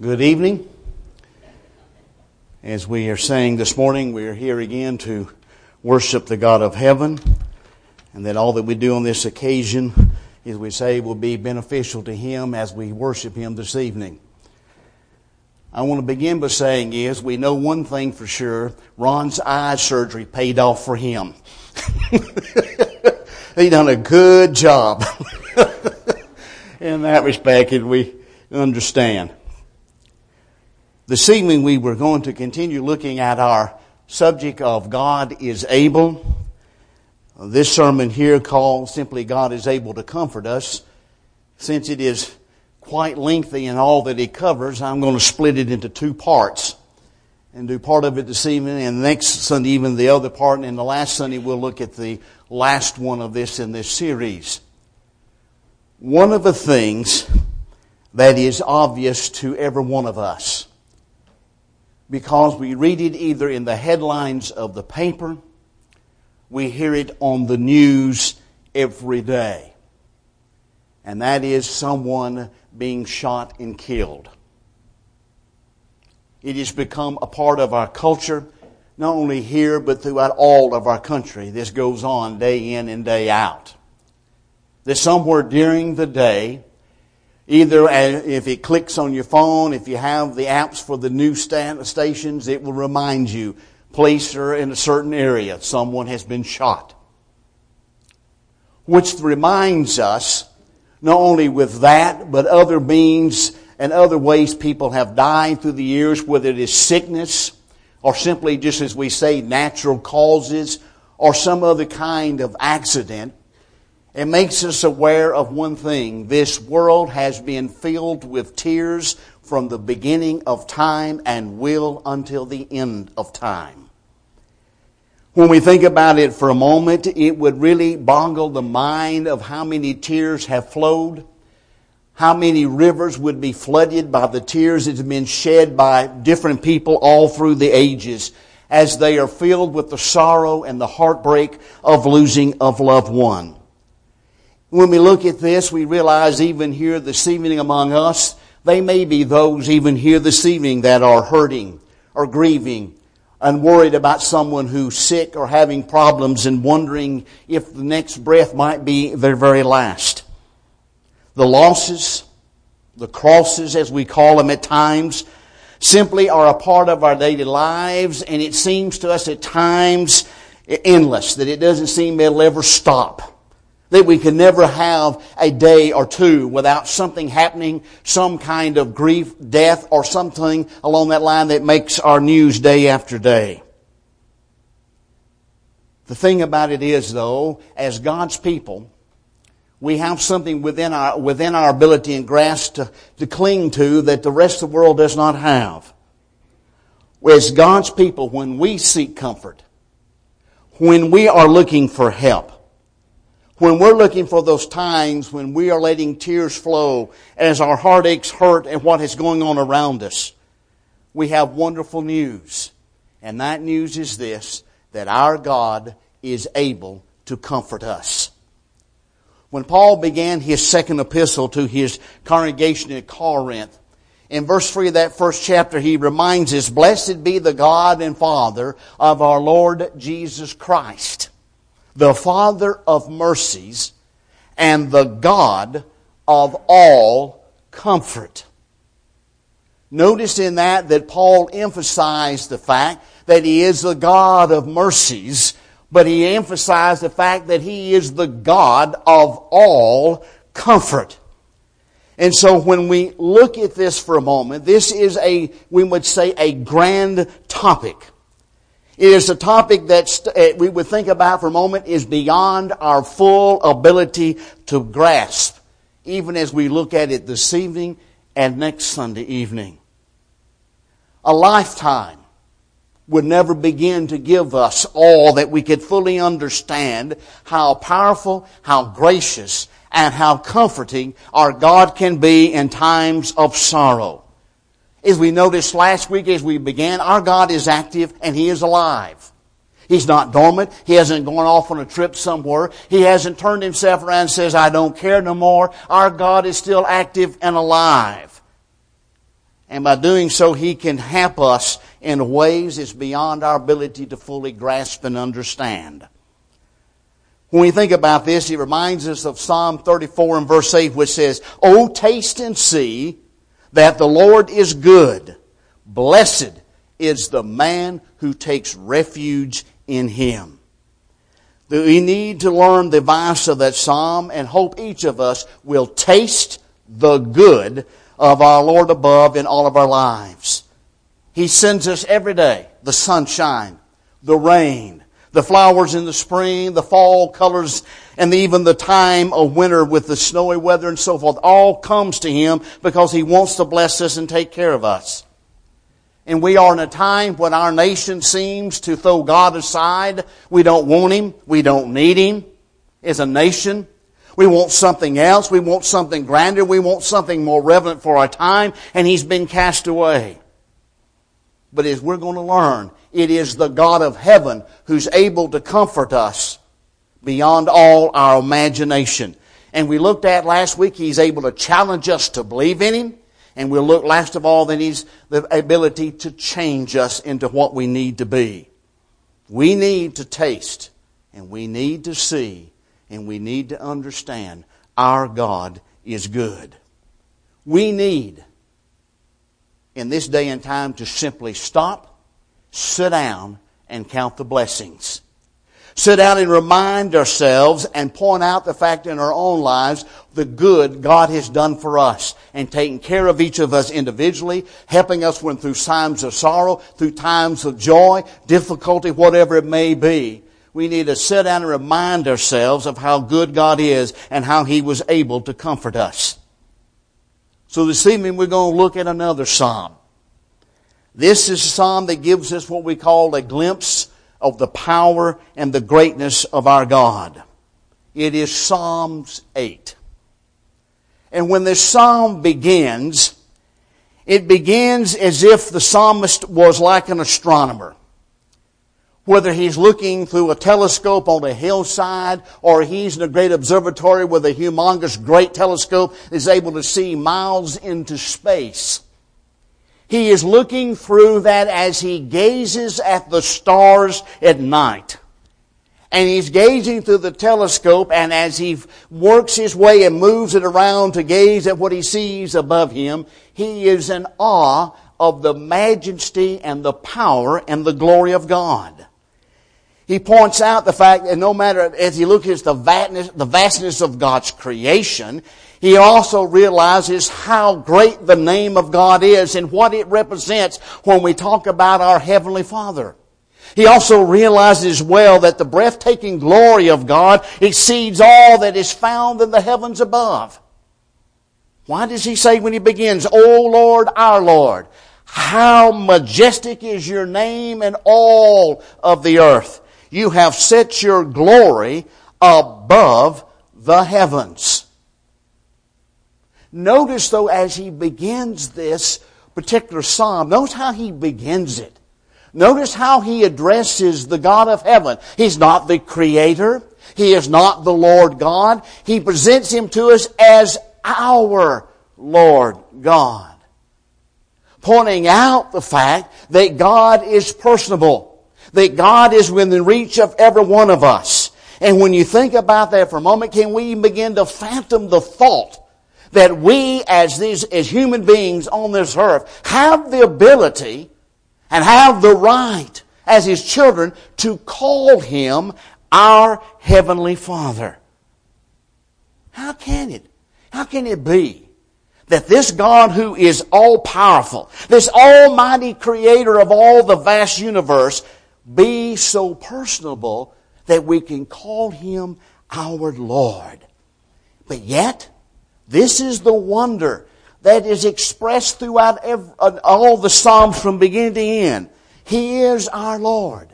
Good evening. As we are saying this morning, we are here again to worship the God of heaven, and that all that we do on this occasion, as we say, will be beneficial to Him as we worship Him this evening. I want to begin by saying is we know one thing for sure: Ron's eye surgery paid off for him. he done a good job in that respect, and we understand. This evening we were going to continue looking at our subject of God is able. This sermon here called simply God is able to comfort us. Since it is quite lengthy in all that it covers, I'm going to split it into two parts and do part of it this evening and next Sunday even the other part and the last Sunday we'll look at the last one of this in this series. One of the things that is obvious to every one of us because we read it either in the headlines of the paper, we hear it on the news every day. And that is someone being shot and killed. It has become a part of our culture, not only here, but throughout all of our country. This goes on day in and day out. That somewhere during the day, Either uh, if it clicks on your phone, if you have the apps for the news stations, it will remind you, police are in a certain area, someone has been shot. Which reminds us, not only with that, but other means and other ways people have died through the years, whether it is sickness, or simply just as we say, natural causes, or some other kind of accident, it makes us aware of one thing. This world has been filled with tears from the beginning of time and will until the end of time. When we think about it for a moment, it would really boggle the mind of how many tears have flowed, how many rivers would be flooded by the tears that have been shed by different people all through the ages as they are filled with the sorrow and the heartbreak of losing of loved one. When we look at this, we realize even here this evening among us, they may be those even here this evening that are hurting or grieving and worried about someone who's sick or having problems and wondering if the next breath might be their very last. The losses, the crosses as we call them at times, simply are a part of our daily lives and it seems to us at times endless, that it doesn't seem it'll ever stop. That we can never have a day or two without something happening, some kind of grief, death, or something along that line that makes our news day after day. The thing about it is though, as God's people, we have something within our, within our ability and grasp to, to cling to that the rest of the world does not have. As God's people, when we seek comfort, when we are looking for help, when we're looking for those times when we are letting tears flow as our heartaches hurt and what is going on around us, we have wonderful news. And that news is this, that our God is able to comfort us. When Paul began his second epistle to his congregation at Corinth, in verse 3 of that first chapter, he reminds us, Blessed be the God and Father of our Lord Jesus Christ the Father of mercies and the God of all comfort. Notice in that that Paul emphasized the fact that he is the God of mercies, but he emphasized the fact that he is the God of all comfort. And so when we look at this for a moment, this is a, we would say, a grand topic. It is a topic that uh, we would think about for a moment is beyond our full ability to grasp, even as we look at it this evening and next Sunday evening. A lifetime would never begin to give us all that we could fully understand how powerful, how gracious, and how comforting our God can be in times of sorrow. As we noticed last week as we began, our God is active and He is alive. He's not dormant. He hasn't gone off on a trip somewhere. He hasn't turned himself around and says, I don't care no more. Our God is still active and alive. And by doing so, He can help us in ways that's beyond our ability to fully grasp and understand. When we think about this, it reminds us of Psalm 34 and verse 8, which says, Oh, taste and see that the Lord is good. Blessed is the man who takes refuge in him. We need to learn the vice of that psalm and hope each of us will taste the good of our Lord above in all of our lives. He sends us every day the sunshine, the rain, the flowers in the spring, the fall colors, and even the time of winter with the snowy weather and so forth all comes to Him because He wants to bless us and take care of us. And we are in a time when our nation seems to throw God aside. We don't want Him. We don't need Him as a nation. We want something else. We want something grander. We want something more relevant for our time. And He's been cast away. But as we're going to learn, it is the God of heaven who's able to comfort us beyond all our imagination. And we looked at last week, He's able to challenge us to believe in Him. And we'll look last of all that He's the ability to change us into what we need to be. We need to taste and we need to see and we need to understand our God is good. We need in this day and time to simply stop, sit down, and count the blessings. Sit down and remind ourselves and point out the fact in our own lives the good God has done for us and taking care of each of us individually, helping us when through times of sorrow, through times of joy, difficulty, whatever it may be. We need to sit down and remind ourselves of how good God is and how He was able to comfort us. So this evening we're going to look at another psalm. This is a psalm that gives us what we call a glimpse of the power and the greatness of our God. It is Psalms 8. And when this psalm begins, it begins as if the psalmist was like an astronomer whether he's looking through a telescope on a hillside or he's in a great observatory with a humongous great telescope is able to see miles into space. He is looking through that as he gazes at the stars at night. And he's gazing through the telescope and as he works his way and moves it around to gaze at what he sees above him, he is in awe of the majesty and the power and the glory of God. He points out the fact that no matter as he looks at the vastness, the vastness of God's creation, he also realizes how great the name of God is and what it represents when we talk about our Heavenly Father. He also realizes well that the breathtaking glory of God exceeds all that is found in the heavens above. Why does he say when he begins, O Lord, our Lord, how majestic is your name in all of the earth? You have set your glory above the heavens. Notice though, as he begins this particular psalm, notice how he begins it. Notice how he addresses the God of heaven. He's not the creator. He is not the Lord God. He presents him to us as our Lord God. Pointing out the fact that God is personable that God is within reach of every one of us. And when you think about that for a moment, can we begin to phantom the thought that we as these, as human beings on this earth have the ability and have the right as His children to call Him our Heavenly Father? How can it? How can it be that this God who is all powerful, this almighty creator of all the vast universe, be so personable that we can call him our Lord. But yet, this is the wonder that is expressed throughout every, uh, all the Psalms from beginning to end. He is our Lord.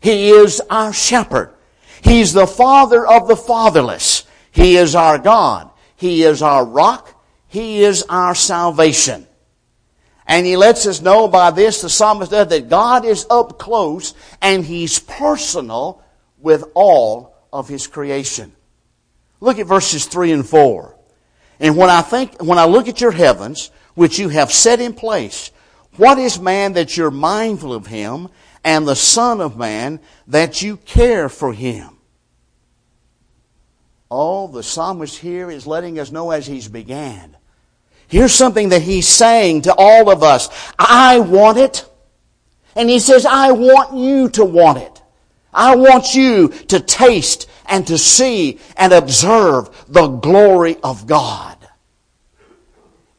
He is our shepherd. He's the father of the fatherless. He is our God. He is our rock. He is our salvation. And he lets us know by this, the psalmist does, that God is up close and he's personal with all of his creation. Look at verses 3 and 4. And when I think, when I look at your heavens, which you have set in place. What is man that you're mindful of him, and the Son of Man that you care for him? Oh, the psalmist here is letting us know as he's began. Here's something that he's saying to all of us. I want it. And he says, I want you to want it. I want you to taste and to see and observe the glory of God.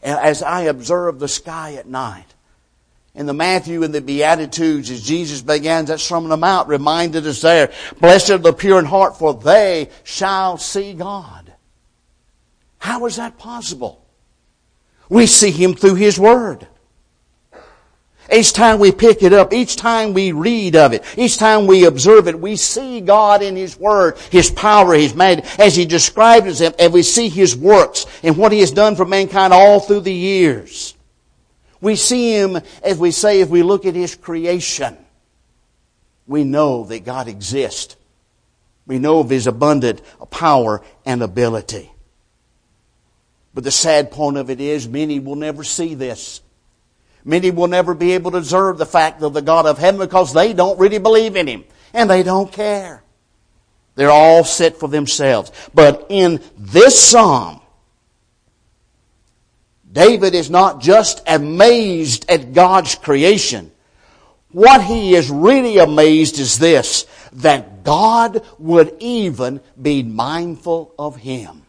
As I observe the sky at night, in the Matthew and the Beatitudes, as Jesus begins that Sermon on the Mount, reminded us there, Blessed are the pure in heart, for they shall see God. How is that possible? We see Him through His Word. Each time we pick it up, each time we read of it, each time we observe it, we see God in His Word, His power, His majesty, as He describes Him, and we see His works and what He has done for mankind all through the years. We see Him, as we say, if we look at His creation, we know that God exists. We know of His abundant power and ability. But the sad point of it is, many will never see this. Many will never be able to observe the fact of the God of heaven because they don't really believe in Him and they don't care. They're all set for themselves. But in this psalm, David is not just amazed at God's creation. What he is really amazed is this, that God would even be mindful of him.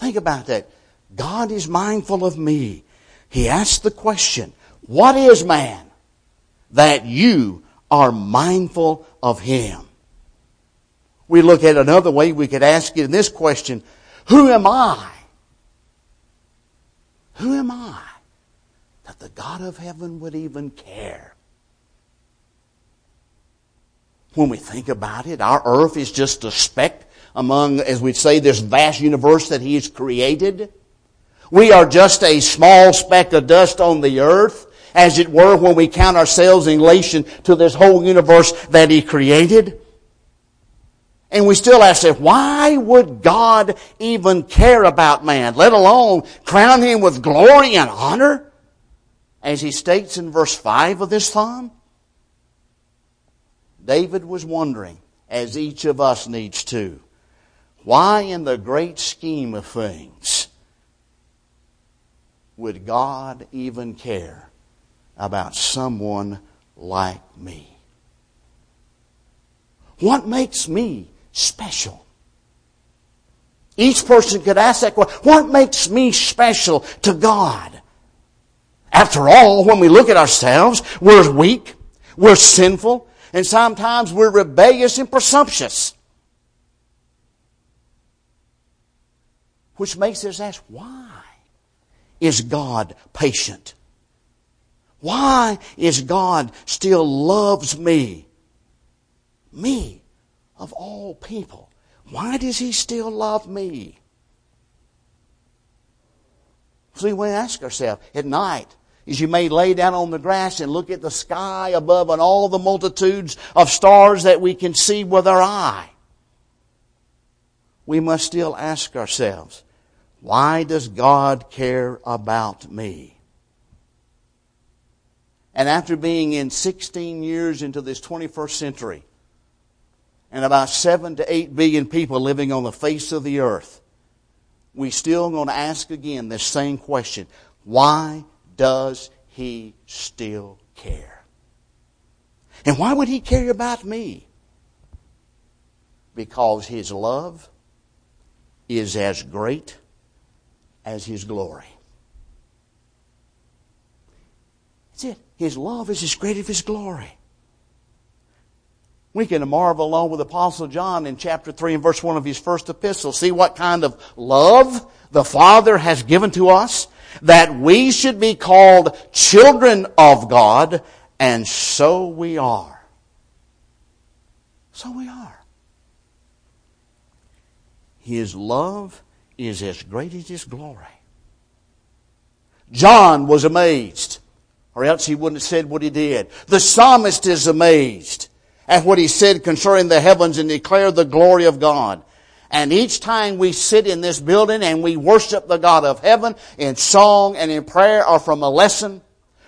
Think about that. God is mindful of me. He asked the question, what is man that you are mindful of him? We look at another way we could ask it in this question, who am I who am I that the God of heaven would even care? When we think about it, our earth is just a speck among, as we say, this vast universe that He has created. We are just a small speck of dust on the earth, as it were, when we count ourselves in relation to this whole universe that He created. And we still ask ourselves, why would God even care about man, let alone crown him with glory and honor? As he states in verse 5 of this psalm, David was wondering, as each of us needs to, why in the great scheme of things would God even care about someone like me? What makes me special? Each person could ask that question. What makes me special to God? After all, when we look at ourselves, we're weak, we're sinful, and sometimes we're rebellious and presumptuous. Which makes us ask, why is God patient? Why is God still loves me? Me of all people. Why does he still love me? See, we ask ourselves at night, as you may lay down on the grass and look at the sky above and all the multitudes of stars that we can see with our eye, we must still ask ourselves, why does God care about me? And after being in 16 years into this 21st century, and about seven to eight billion people living on the face of the earth, we still going to ask again this same question. Why does he still care? And why would he care about me? Because his love is as great as his glory. That's it. His love is as great as his glory. We can marvel along with Apostle John in chapter 3 and verse 1 of his first epistle. See what kind of love the Father has given to us that we should be called children of God, and so we are. So we are. His love is as great as His glory. John was amazed, or else he wouldn't have said what he did. The psalmist is amazed at what he said concerning the heavens and declared the glory of God. And each time we sit in this building and we worship the God of heaven in song and in prayer or from a lesson,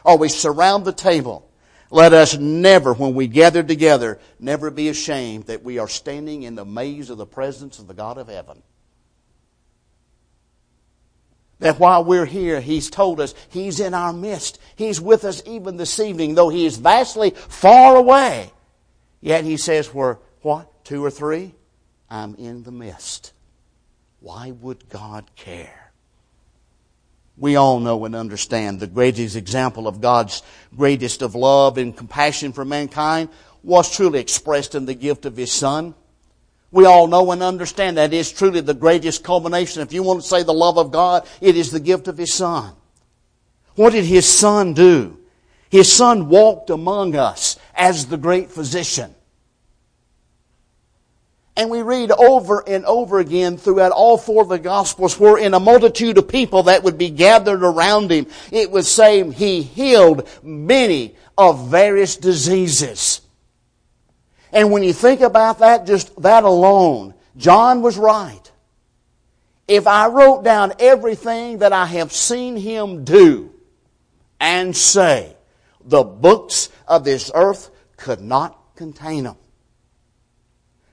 or we surround the table, let us never, when we gather together, never be ashamed that we are standing in the maze of the presence of the God of heaven. That while we're here, He's told us He's in our midst. He's with us even this evening, though He is vastly far away. Yet He says, we're what, two or three? I'm in the midst. Why would God care? We all know and understand the greatest example of God's greatest of love and compassion for mankind was truly expressed in the gift of His Son. We all know and understand that is truly the greatest culmination. If you want to say the love of God, it is the gift of His Son. What did His Son do? His Son walked among us as the great physician. And we read over and over again throughout all four of the Gospels where in a multitude of people that would be gathered around Him, it would say He healed many of various diseases. And when you think about that, just that alone, John was right. If I wrote down everything that I have seen him do and say, the books of this earth could not contain them.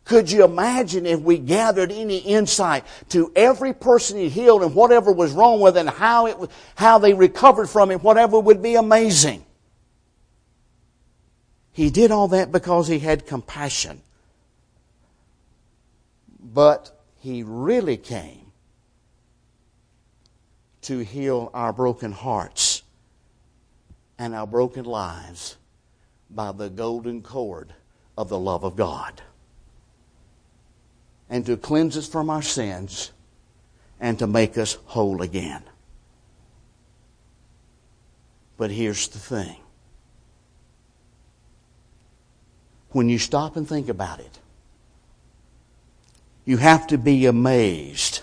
Could you imagine if we gathered any insight to every person he healed and whatever was wrong with it and how, it, how they recovered from it, whatever would be amazing. He did all that because he had compassion. But he really came to heal our broken hearts and our broken lives by the golden cord of the love of God. And to cleanse us from our sins and to make us whole again. But here's the thing when you stop and think about it, you have to be amazed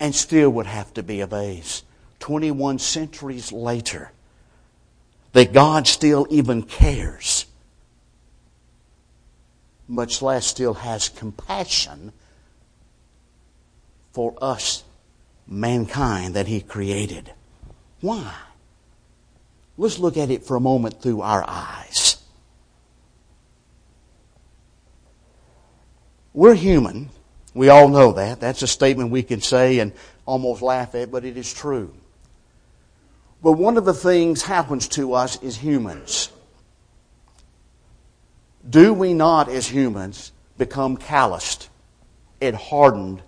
and still would have to be amazed 21 centuries later that God still even cares, much less still has compassion for us, mankind, that He created. Why? Let's look at it for a moment through our eyes. We're human. We all know that. That's a statement we can say and almost laugh at, but it is true. But one of the things happens to us as humans. Do we not, as humans, become calloused and hardened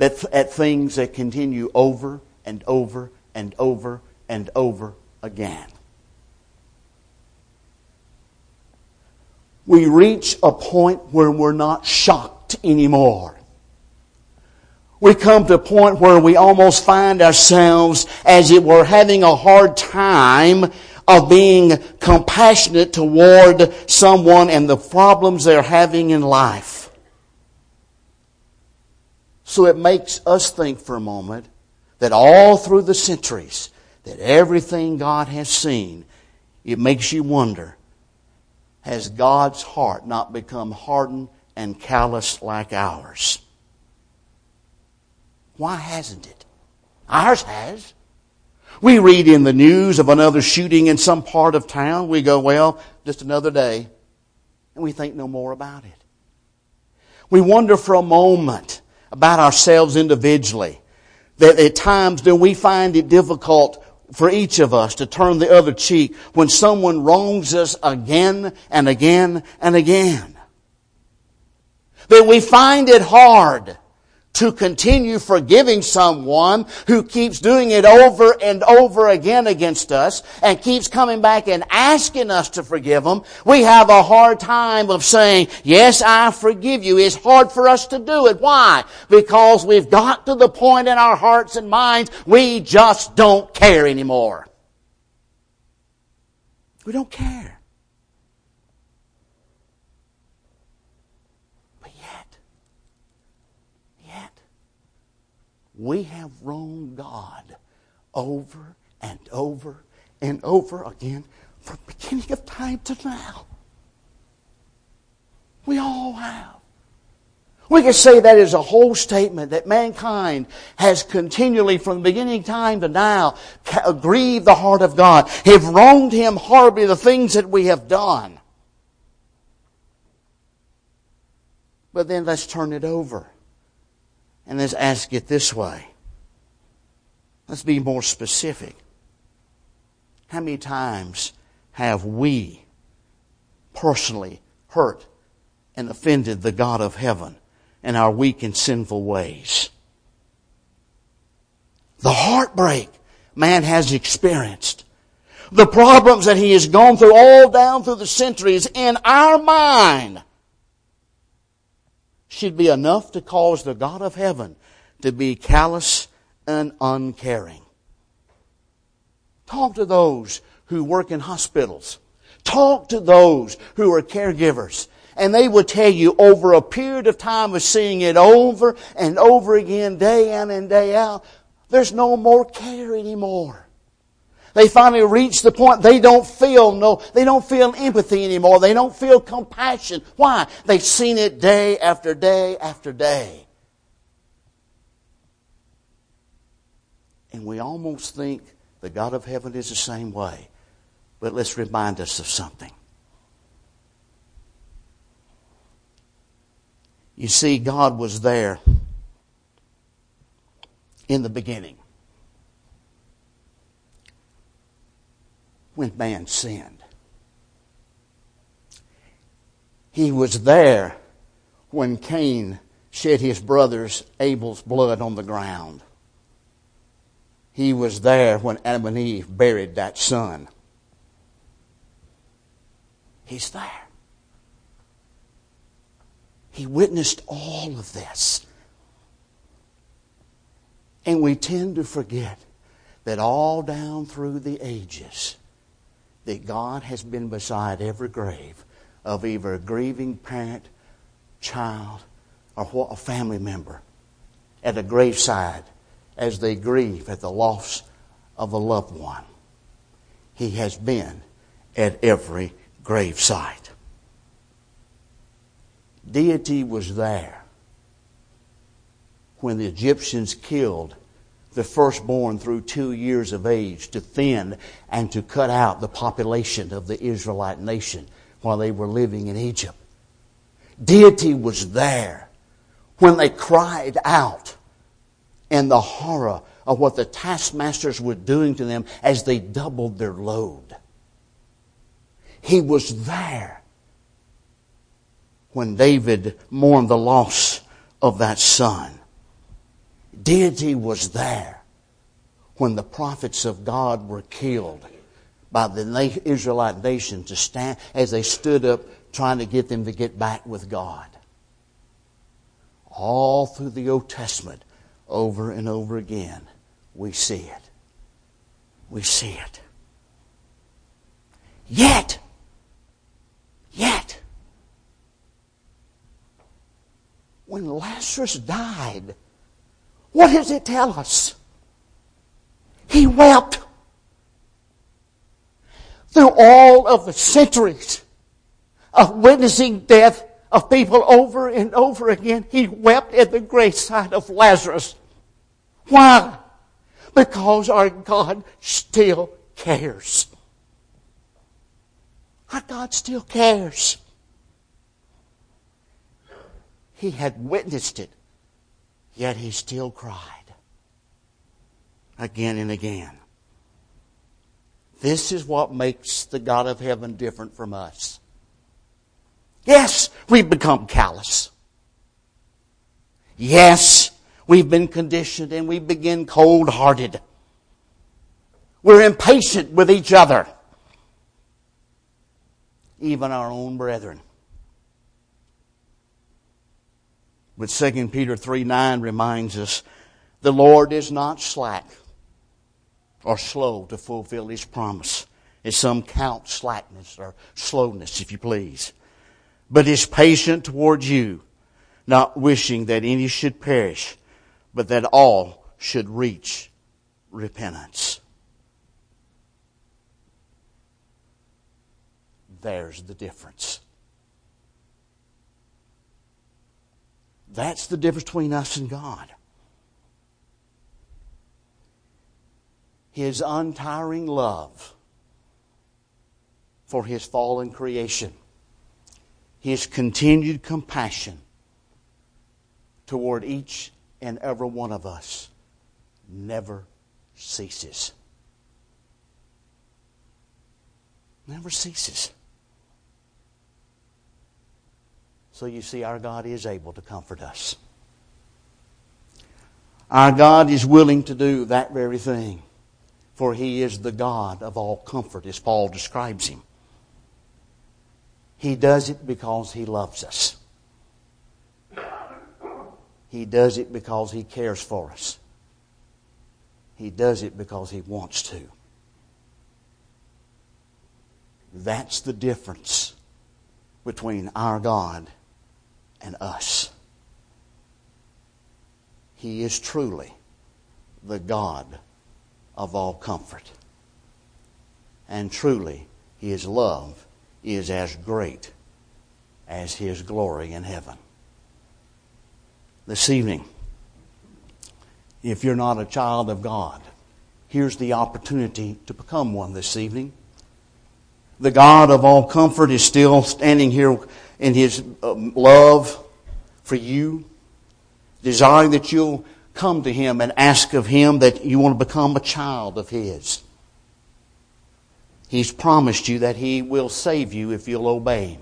at, at things that continue over and over and over and over again? We reach a point where we're not shocked anymore. We come to a point where we almost find ourselves as it were having a hard time of being compassionate toward someone and the problems they're having in life. So it makes us think for a moment that all through the centuries, that everything God has seen, it makes you wonder has God's heart not become hardened and callous like ours? Why hasn't it? Ours has. We read in the news of another shooting in some part of town. We go, well, just another day. And we think no more about it. We wonder for a moment about ourselves individually. That at times do we find it difficult for each of us to turn the other cheek when someone wrongs us again and again and again. That we find it hard to continue forgiving someone who keeps doing it over and over again against us and keeps coming back and asking us to forgive them, we have a hard time of saying, yes, I forgive you. It's hard for us to do it. Why? Because we've got to the point in our hearts and minds we just don't care anymore. We don't care. We have wronged God over and over and over again from beginning of time to now. We all have. We could say that is a whole statement that mankind has continually, from the beginning time to now, grieved the heart of God, have wronged Him horribly, the things that we have done. But then let's turn it over and let's ask it this way. Let's be more specific. How many times have we personally hurt and offended the God of heaven in our weak and sinful ways? The heartbreak man has experienced, the problems that he has gone through all down through the centuries in our mind should be enough to cause the God of heaven to be callous and uncaring. Talk to those who work in hospitals. Talk to those who are caregivers. And they will tell you over a period of time of seeing it over and over again, day in and day out, there's no more care anymore. They finally reach the point they don't feel no, they don't feel empathy anymore. They don't feel compassion. Why? They've seen it day after day after day. And we almost think the God of heaven is the same way. But let's remind us of something. You see, God was there in the beginning. When man sinned. He was there when Cain shed his brother's Abel's blood on the ground. He was there when Adam and Eve buried that son. He's there. He witnessed all of this. And we tend to forget that all down through the ages, that God has been beside every grave of either a grieving parent, child, or what a family member at a graveside as they grieve at the loss of a loved one. He has been at every gravesite. Deity was there when the Egyptians killed the firstborn through two years of age to thin and to cut out the population of the Israelite nation while they were living in Egypt. Deity was there when they cried out in the horror of what the taskmasters were doing to them as they doubled their load. He was there when David mourned the loss of that son. Deity was there when the prophets of God were killed by the Israelite nation to stand as they stood up trying to get them to get back with God. All through the Old Testament, over and over again, we see it. We see it. Yet, yet, when Lazarus died, what does it tell us? He wept. Through all of the centuries of witnessing death of people over and over again, he wept at the graveside of Lazarus. Why? Because our God still cares. Our God still cares. He had witnessed it Yet he still cried again and again. This is what makes the God of heaven different from us. Yes, we've become callous. Yes, we've been conditioned and we begin cold hearted. We're impatient with each other, even our own brethren. But 2 Peter 3 9 reminds us the Lord is not slack or slow to fulfill his promise, as some count slackness or slowness, if you please, but is patient towards you, not wishing that any should perish, but that all should reach repentance. There's the difference. That's the difference between us and God. His untiring love for His fallen creation, His continued compassion toward each and every one of us never ceases. Never ceases. So you see, our God is able to comfort us. Our God is willing to do that very thing, for He is the God of all comfort, as Paul describes Him. He does it because He loves us. He does it because He cares for us. He does it because He wants to. That's the difference between our God and us. He is truly the God of all comfort. And truly, His love is as great as His glory in heaven. This evening, if you're not a child of God, here's the opportunity to become one this evening the God of all comfort is still standing here in His um, love for you, desiring that you'll come to Him and ask of Him that you want to become a child of His. He's promised you that He will save you if you'll obey Him.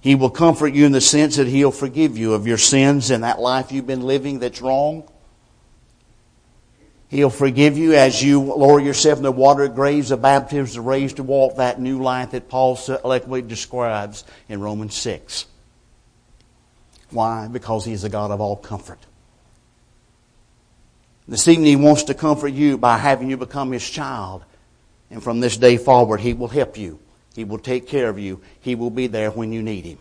He will comfort you in the sense that He'll forgive you of your sins and that life you've been living that's wrong. He'll forgive you as you lower yourself in the water graves of baptism, raised to walk that new life that Paul so eloquently describes in Romans 6. Why? Because He's the God of all comfort. This evening He wants to comfort you by having you become His child. And from this day forward, He will help you. He will take care of you. He will be there when you need Him.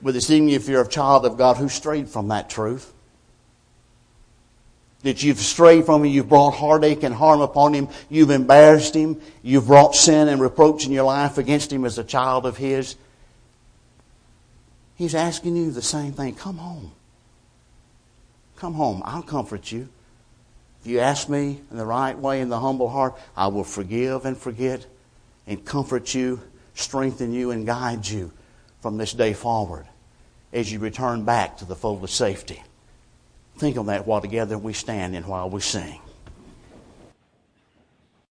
But this evening, if you're a child of God who strayed from that truth, that you've strayed from him, you've brought heartache and harm upon him, you've embarrassed him, you've brought sin and reproach in your life against him as a child of his. He's asking you the same thing. Come home. Come home. I'll comfort you. If you ask me in the right way, in the humble heart, I will forgive and forget and comfort you, strengthen you, and guide you from this day forward as you return back to the fold of safety. Think on that while together we stand and while we sing.